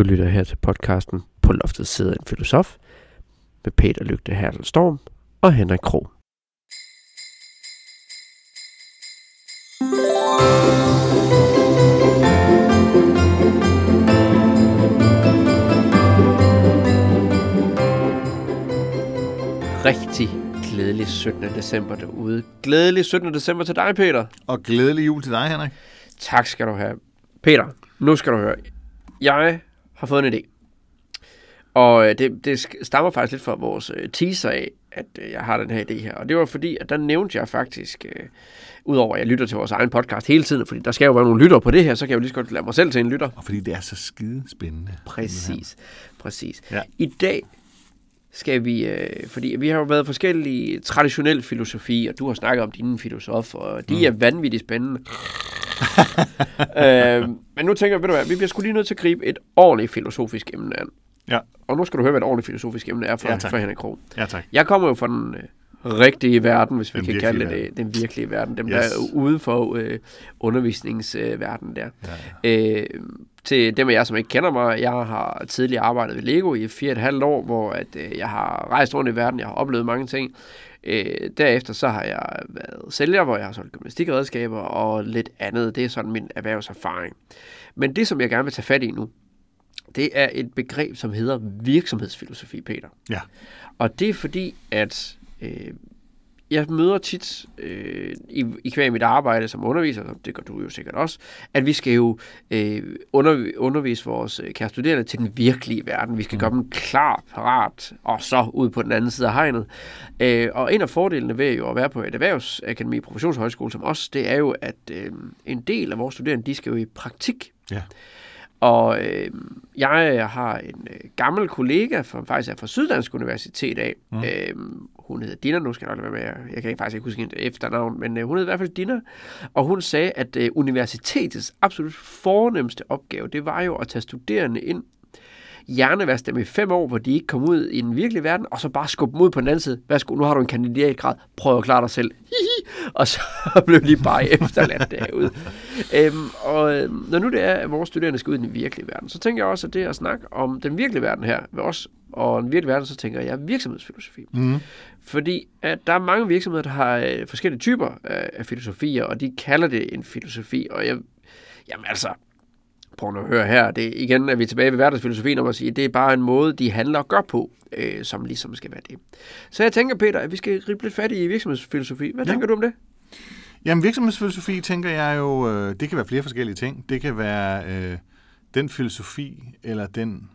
Du lytter her til podcasten På loftet sidder en filosof med Peter Lygte Hertel Storm og Henrik Krog. Rigtig glædelig 17. december derude. Glædelig 17. december til dig, Peter. Og glædelig jul til dig, Henrik. Tak skal du have. Peter, nu skal du høre. Jeg har fået en idé. Og øh, det, det stammer faktisk lidt fra vores øh, teaser af, at øh, jeg har den her idé her. Og det var fordi, at der nævnte jeg faktisk, øh, udover at jeg lytter til vores egen podcast hele tiden, fordi der skal jo være nogle lytter på det her, så kan jeg jo lige så godt lade mig selv til en lytter. Og fordi det er så skide spændende. Præcis, præcis. Ja. I dag skal vi, øh, fordi vi har jo været forskellige traditionel filosofi, og du har snakket om dine filosofer, og de mm. er vanvittigt spændende. øh, men nu tænker jeg, ved du hvad, vi bliver sgu lige nødt til at gribe et ordentligt filosofisk emne an. Ja. Og nu skal du høre, hvad et ordentligt filosofisk emne er for, Ja, tak. for Henrik Krog. Ja, tak. Jeg kommer jo fra den øh, rigtige verden, hvis vi Den kan kalde det verden. den virkelige verden. Dem, Yes. der er ude for øh, undervisningsverden der. Ja. Øh, til dem af jer, som ikke kender mig, jeg har tidligere arbejdet ved Lego i fire og et halvt år, hvor at, øh, jeg har rejst rundt i verden, jeg har oplevet mange ting. Øh, derefter så har jeg været sælger, hvor jeg har solgt gymnastikredskaber og lidt andet. Det er sådan min erhvervserfaring. Men det, som jeg gerne vil tage fat i nu, det er et begreb, som hedder virksomhedsfilosofi, Peter. Ja. Og det er fordi, at øh, jeg møder tit øh, i, i kvæg mit arbejde som underviser, og det gør du jo sikkert også, at vi skal jo øh, under, undervise vores øh, kære studerende til den virkelige verden. Vi skal mm. gøre dem klar, parat, og så ud på den anden side af hegnet. Øh, og en af fordelene ved jo at være på et erhvervsakademi, professionshøjskole som os, det er jo, at øh, en del af vores studerende, de skal jo i praktik. Ja. Og øh, jeg har en øh, gammel kollega, som faktisk er fra Syddansk Universitet af. Mm. Øh, hun hedder Dina, nu skal jeg nok være med, jeg kan ikke faktisk ikke huske hendes efternavn, men øh, hun hed i hvert fald Dina. Og hun sagde, at øh, universitetets absolut fornemmeste opgave, det var jo at tage studerende ind, hjernevaske dem i fem år, hvor de ikke kom ud i den virkelige verden, og så bare skubbe dem ud på den anden side. Værsgo, nu har du en kandidatgrad, prøv at klare dig selv. Hihi. Og så blev de bare efterladt derude. Øhm, og øhm, når nu det er, at vores studerende skal ud i den virkelige verden, så tænker jeg også, at det at snakke om den virkelige verden her ved os, og den virkelige verden, så tænker jeg virksomhedsfilosofi. Mm. Fordi at der er mange virksomheder, der har øh, forskellige typer af, af filosofier, og de kalder det en filosofi. Og jeg, jamen altså, prøv at høre her, det, igen er vi tilbage ved hverdagsfilosofien om at sige, at det er bare en måde, de handler og gør på, øh, som ligesom skal være det. Så jeg tænker, Peter, at vi skal gribe lidt fat i virksomhedsfilosofi. Hvad ja. tænker du om det? Jamen, virksomhedsfilosofi tænker jeg jo, øh, det kan være flere forskellige ting. Det kan være øh, den filosofi, eller den,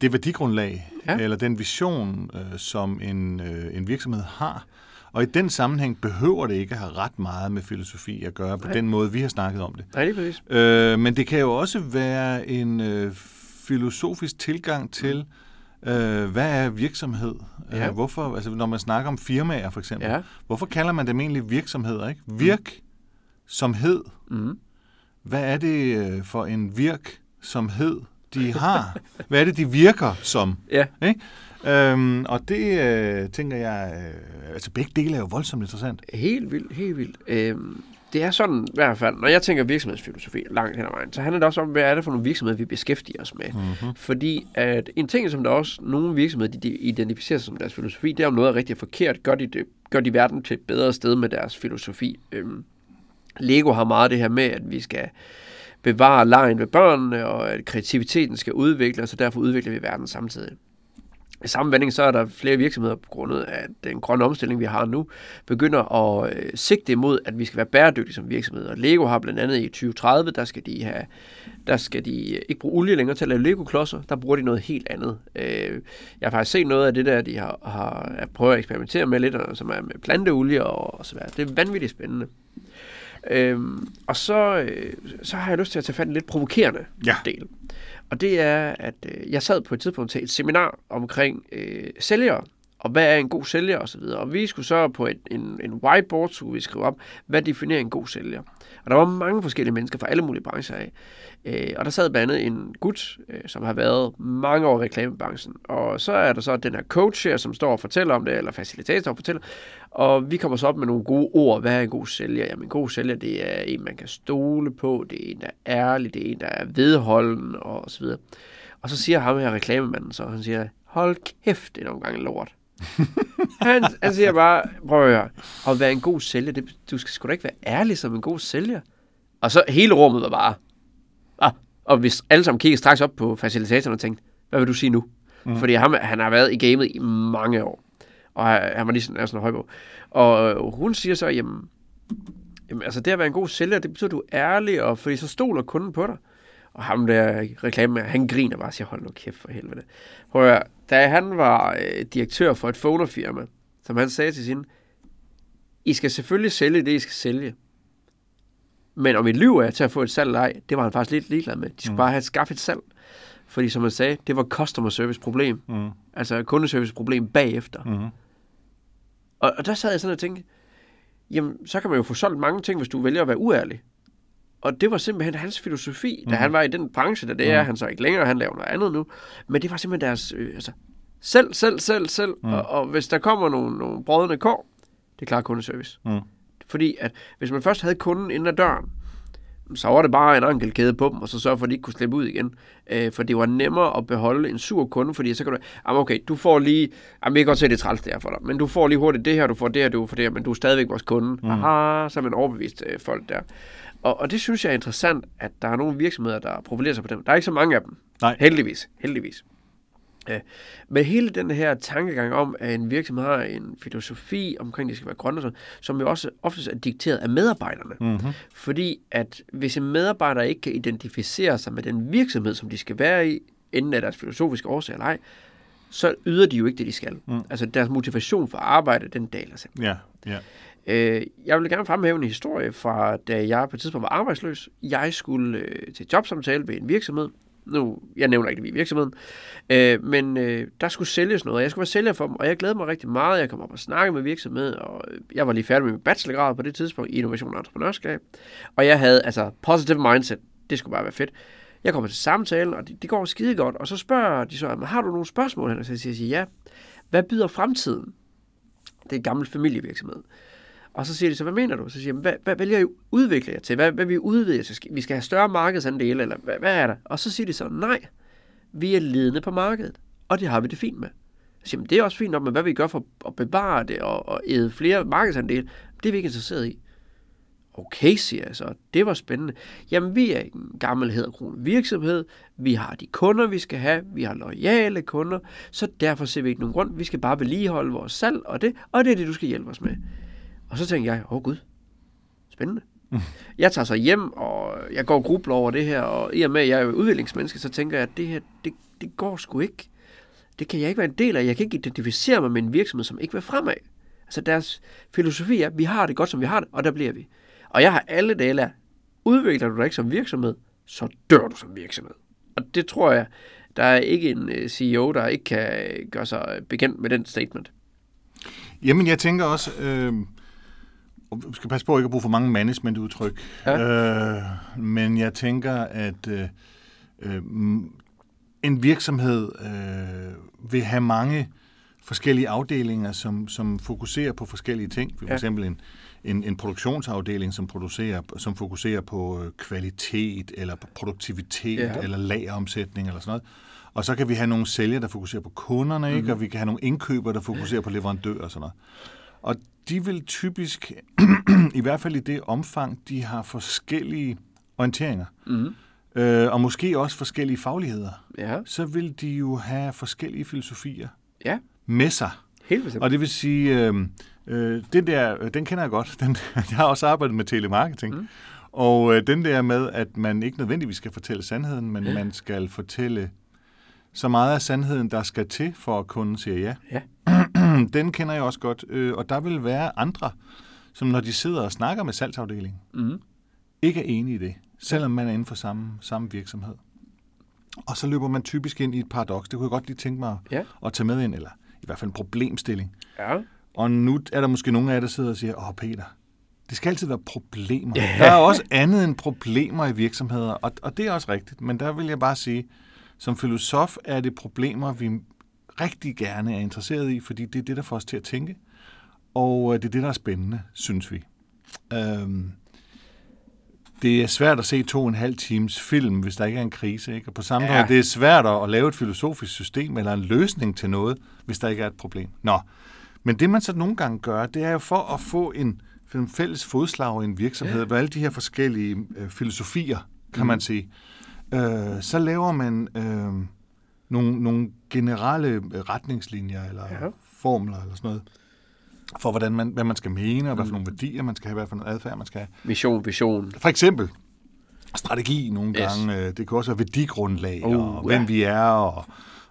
det værdigrundlag, Ja. eller den vision, øh, som en, øh, en virksomhed har. Og i den sammenhæng behøver det ikke at have ret meget med filosofi at gøre på Nej. den måde, vi har snakket om det. Nej, lige præcis. Øh, men det kan jo også være en øh, filosofisk tilgang til, øh, hvad er virksomhed? Ja. Øh, hvorfor, altså, når man snakker om firmaer for eksempel, Ja. hvorfor kalder man dem egentlig virksomheder? Ikke? Virksomhed. Mm. Hvad er det øh, for en virksomhed, de har? Hvad er det, de virker som? Ja. Ikke? Øhm, og det øh, tænker jeg, øh, altså begge dele er jo voldsomt interessant. Helt vildt, helt vildt. Øhm, det er sådan i hvert fald, når jeg tænker virksomhedsfilosofi langt hen ad vejen, så handler det også om, hvad er det for nogle virksomheder, vi beskæftiger os med. Mm-hmm. Fordi at en ting, som der også nogle virksomheder, de, de identificerer sig som deres filosofi, det er om noget er rigtig forkert. Gør de, det, gør de verden til et bedre sted med deres filosofi? Øhm, Lego har meget det her med, at vi skal bevare lejen ved børnene, og at kreativiteten skal udvikles, og derfor udvikler vi verden samtidig. I samme vending, så er der flere virksomheder på grund af den grønne omstilling, vi har nu, begynder at øh, sigte imod, at vi skal være bæredygtige som virksomheder. Lego har blandt andet i 2030, der skal de have, der skal de ikke bruge olie længere til at lave Lego-klodser. Der bruger de noget helt andet. Øh, jeg har faktisk set noget af det der, de har, har prøvet at eksperimentere med lidt, som er med planteolie og, og så videre. Det er vanvittigt spændende. Øhm, og så, øh, så har jeg lyst til at tage fat i en lidt provokerende Ja. del. Og det er, at øh, jeg sad på et tidspunkt til et seminar omkring øh, sælgere, og hvad er en god sælger osv. Og, og vi skulle så på et, en, en whiteboard, så skulle vi skrive op, hvad definerer en god sælger. Og der var mange forskellige mennesker fra alle mulige brancher af. Øh, og der sad blandt andet en gut, øh, som har været mange år i reklamebranchen. Og så er der så den her coach her, som står og fortæller om det, eller facilitator og fortæller. Og vi kommer så op med nogle gode ord. Hvad er en god sælger? Jamen en god sælger, det er en, man kan stole på. Det er en, der er ærlig. Det er en, der er vedholden og så videre. Og så siger ham her reklamemanden så, han siger, hold kæft, det er nogle gange lort. han, han siger bare, prøv at høre, at være en god sælger, det, du skal sgu da ikke være ærlig som en god sælger. Og så hele rummet var bare, ah, og hvis alle sammen kiggede straks op på facilitatoren og tænkte, hvad vil du sige nu? Mm. Fordi han, han har været i gamet i mange år. Og han var lige sådan, sådan en højbog. Og hun siger så, jamen, jamen, altså det at være en god sælger, det betyder, at du er ærlig, og fordi så stoler kunden på dig. Og ham der reklame, han griner bare og siger, hold nu kæft for helvede. Prøv at, da han var øh, direktør for et phonerfirma, som han sagde til sin, I skal selvfølgelig sælge det, I skal sælge. Men om et liv er til at få et salg ej, det var han faktisk lidt ligeglad med. De skulle mm. bare have skaffet et salg. Fordi som man sagde, det var customer service problem. Mm. Altså kundeservice problem bagefter. Mm. Og, og der sad jeg sådan og tænkte, jamen så kan man jo få solgt mange ting, hvis du vælger at være uærlig. Og det var simpelthen hans filosofi, da mm. han var i den branche, der det mm. er han så ikke længere, han laver noget andet nu. Men det var simpelthen deres, øh, altså, selv, selv, selv, selv. Mm. Og, og hvis der kommer nogle, nogle brødende kår, det er klart kundeservice. Mm. Fordi at hvis man først havde kunden inden ad døren, så var det bare en ankelkæde på dem, og så sørge for, at de ikke kunne slippe ud igen. Øh, for det var nemmere at beholde en sur kunde, fordi så kan du, jamen okay, du får lige, jamen vi kan godt se, det er træls det her for dig, men du får lige hurtigt det her, du får det her, du får det her, men du er stadigvæk vores kunde. Mm. Aha, så er man overbevist øh, folk der. Og, og det synes jeg er interessant, at der er nogle virksomheder, der profilerer sig på dem. Der er ikke så mange af dem. Nej. Heldigvis. Heldigvis. Øh, med hele den her tankegang om, at en virksomhed har en filosofi omkring, at det skal være grønne, som jo også oftest er dikteret af medarbejderne. Mm-hmm. Fordi at hvis en medarbejder ikke kan identificere sig med den virksomhed, som de skal være i, inden af deres filosofiske årsag eller ej, så yder de jo ikke det, de skal. Mm. Altså deres motivation for at arbejde, den daler sig. Ja, ja. Øh, jeg vil gerne fremhæve en historie fra, da jeg på et tidspunkt var arbejdsløs. Jeg skulle øh, til jobsamtale ved en virksomhed, nu, jeg nævner ikke, det i virksomheden, øh, men øh, der skulle sælges noget, og jeg skulle være sælger for dem, og jeg glædede mig rigtig meget. Jeg kom op og snakke med virksomheden, og øh, jeg var lige færdig med min bachelorgrad på det tidspunkt i innovation og entreprenørskab, og jeg havde altså positive mindset, det skulle bare være fedt. Jeg kommer til samtalen, og det, det går skide godt, og så spørger de så, har du nogle spørgsmål? Og så siger jeg, ja. Hvad byder fremtiden? Det er en gammel familievirksomhed. Og så siger de så, hvad mener du? Så siger de, hvad, hvad vælger I udvikle jer til? Hvad, hvad vil I udvide til? Vi skal have større markedsandele, eller hvad, hvad er der? Og så siger de så, nej, vi er ledende på markedet, og det har vi det fint med. Så siger, det er også fint nok, men hvad vi gør for at bevare det og, og æde flere markedsandele, det er vi ikke interesseret i. Okay, siger jeg så. Det var spændende. Jamen, vi er en gammel hedderkron virksomhed. Vi har de kunder, vi skal have. Vi har lojale kunder. Så derfor ser vi ikke nogen grund. Vi skal bare vedligeholde vores salg og det. Og det er det, du skal hjælpe os med. Og så tænkte jeg, åh oh, gud, spændende. Jeg tager så hjem, og jeg går og grubler over det her, og i og med, at jeg er udviklingsmenneske, så tænker jeg, at det her, det, det går sgu ikke. Det kan jeg ikke være en del af. Jeg kan ikke identificere mig med en virksomhed, som ikke vil fremad. Altså deres filosofi er, at vi har det godt, som vi har det, og der bliver vi. Og jeg har alle dele af, udvikler du dig ikke som virksomhed, så dør du som virksomhed. Og det tror jeg, der er ikke en øh, CEO, der ikke kan gøre sig bekendt med den statement. Jamen, jeg tænker også, øh, vi skal passe på ikke at bruge for mange management-udtryk, ja. øh, men jeg tænker, at øh, øh, en virksomhed øh, vil have mange forskellige afdelinger, som, som fokuserer på forskellige ting. For ja. eksempel en, en, en produktionsafdeling, som, producerer, som fokuserer på øh, kvalitet, eller på produktivitet, ja. eller lageromsætning, eller sådan noget. Og så kan vi have nogle sælgere, der fokuserer på kunderne, ikke? Mm. og vi kan have nogle indkøbere, der fokuserer på leverandører og sådan noget. Og de vil typisk, i hvert fald i det omfang, de har forskellige orienteringer, mm. øh, og måske også forskellige fagligheder, ja. så vil de jo have forskellige filosofier ja. med sig. Helt bestemt. Og det vil sige, øh, øh, den der, den kender jeg godt. Den, jeg har også arbejdet med telemarketing. Mm. Og øh, den der med, at man ikke nødvendigvis skal fortælle sandheden, men ja. man skal fortælle så meget af sandheden, der skal til, for at kunden siger ja. ja. Den kender jeg også godt. Øh, og der vil være andre, som når de sidder og snakker med salgsafdelingen, mm. ikke er enige i det, selvom man er inden for samme, samme virksomhed. Og så løber man typisk ind i et paradoks. Det kunne jeg godt lige tænke mig ja. at tage med ind, eller i hvert fald en problemstilling. Ja. Og nu er der måske nogle af jer, der sidder og siger, åh Peter, det skal altid være problemer. Ja. Der er også andet end problemer i virksomheder, og, og det er også rigtigt. Men der vil jeg bare sige, som filosof er det problemer, vi rigtig gerne er interesseret i, fordi det er det, der får os til at tænke. Og øh, det er det, der er spændende, synes vi. Øhm, det er svært at se to og en halv times film, hvis der ikke er en krise. Ikke? Og på samme ja. måde, det er svært at lave et filosofisk system eller en løsning til noget, hvis der ikke er et problem. Nå, men det man så nogle gange gør, det er jo for at få en, en fælles fodslag i en virksomhed, ja. hvor alle de her forskellige øh, filosofier, kan mm. man sige, øh, så laver man øh, nogle, nogle generelle øh, retningslinjer eller ja. formler eller sådan noget for, hvordan man, hvad man skal mene, og hvad for mm. nogle værdier man skal have, hvad for noget adfærd man skal have. Mission, vision. For eksempel strategi nogle yes. gange. Øh, det kan også være værdigrundlag, uh, og hvem ja. vi er, og,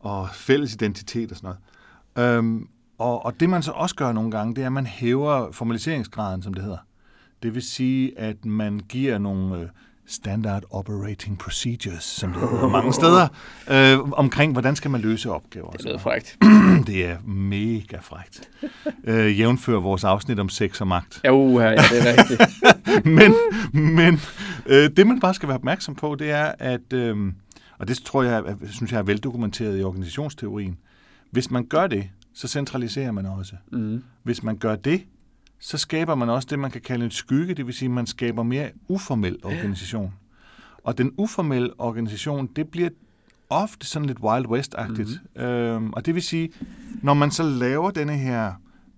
og fælles identitet og sådan noget. Øhm, og, og det man så også gør nogle gange, det er, at man hæver formaliseringsgraden, som det hedder. Det vil sige, at man giver nogle øh, standard operating procedures, som det hedder mange steder, øh, omkring, hvordan skal man løse opgaver. Det er frægt. det er mega frægt. Øh, jævnfører vores afsnit om sex og magt. Ja, uh, ja det er rigtigt. men men øh, det, man bare skal være opmærksom på, det er, at, øh, og det tror jeg, synes jeg er veldokumenteret i organisationsteorien, hvis man gør det, så centraliserer man også. Mm. Hvis man gør det, så skaber man også det, man kan kalde en skygge, det vil sige, at man skaber mere uformel organisation. Og den uformelle organisation, det bliver ofte sådan lidt Wild West-agtigt. Mm-hmm. Øhm, og det vil sige, når man så laver denne her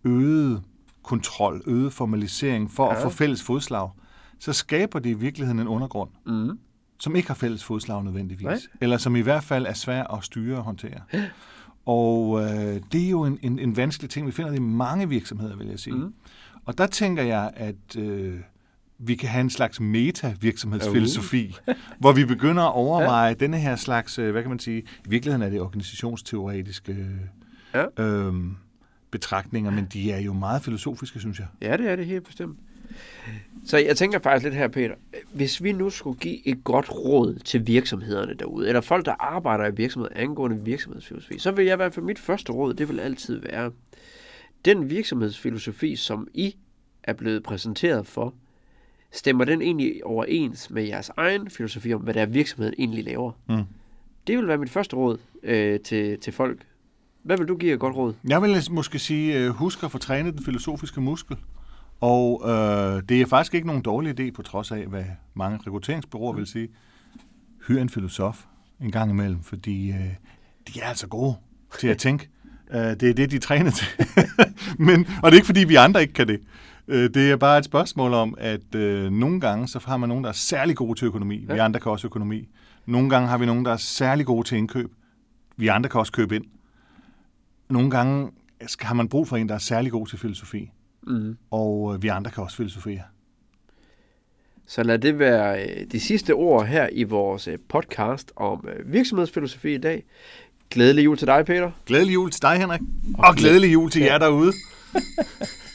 øget kontrol, øget formalisering for ja. at få fælles fodslag, så skaber det i virkeligheden en undergrund, mm. som ikke har fælles fodslag nødvendigvis. Nej. Eller som i hvert fald er svær at styre og håndtere. Og øh, det er jo en, en, en vanskelig ting. Vi finder det i mange virksomheder, vil jeg sige. Mm. Og der tænker jeg, at øh, vi kan have en slags meta-virksomhedsfilosofi, uh. hvor vi begynder at overveje ja. denne her slags, øh, hvad kan man sige, i virkeligheden er det organisationsteoretiske ja. øh, betragtninger, men de er jo meget filosofiske, synes jeg. Ja, det er det helt bestemt. Så jeg tænker faktisk lidt her, Peter. Hvis vi nu skulle give et godt råd til virksomhederne derude, eller folk, der arbejder i virksomheder angående virksomhedsfilosofi, så vil jeg i hvert fald mit første råd, det vil altid være, den virksomhedsfilosofi, som I er blevet præsenteret for, stemmer den egentlig overens med jeres egen filosofi om, hvad der er virksomheden egentlig laver? Mm. Det vil være mit første råd øh, til, til folk. Hvad vil du give et godt råd? Jeg vil måske sige, øh, husk at få trænet den filosofiske muskel. Og øh, det er faktisk ikke nogen dårlig idé, på trods af, hvad mange rekrutteringsbyråer mm. vil sige. Hyr en filosof en gang imellem, fordi øh, de er altså gode til at tænke. Uh, det er det, de træner til. Men, og det er ikke, fordi vi andre ikke kan det. Uh, det er bare et spørgsmål om, at uh, nogle gange, så har man nogen, der er særlig gode til økonomi. Ja. Vi andre kan også økonomi. Nogle gange har vi nogen, der er særlig gode til indkøb. Vi andre kan også købe ind. Nogle gange har man brug for en, der er særlig god til filosofi. Mm. Og uh, vi andre kan også filosofere. Så lad det være de sidste ord her i vores podcast om virksomhedsfilosofi i dag. Glædelig jul til dig, Peter. Glædelig jul til dig, Henrik. Og, og glædelig jul til jer derude.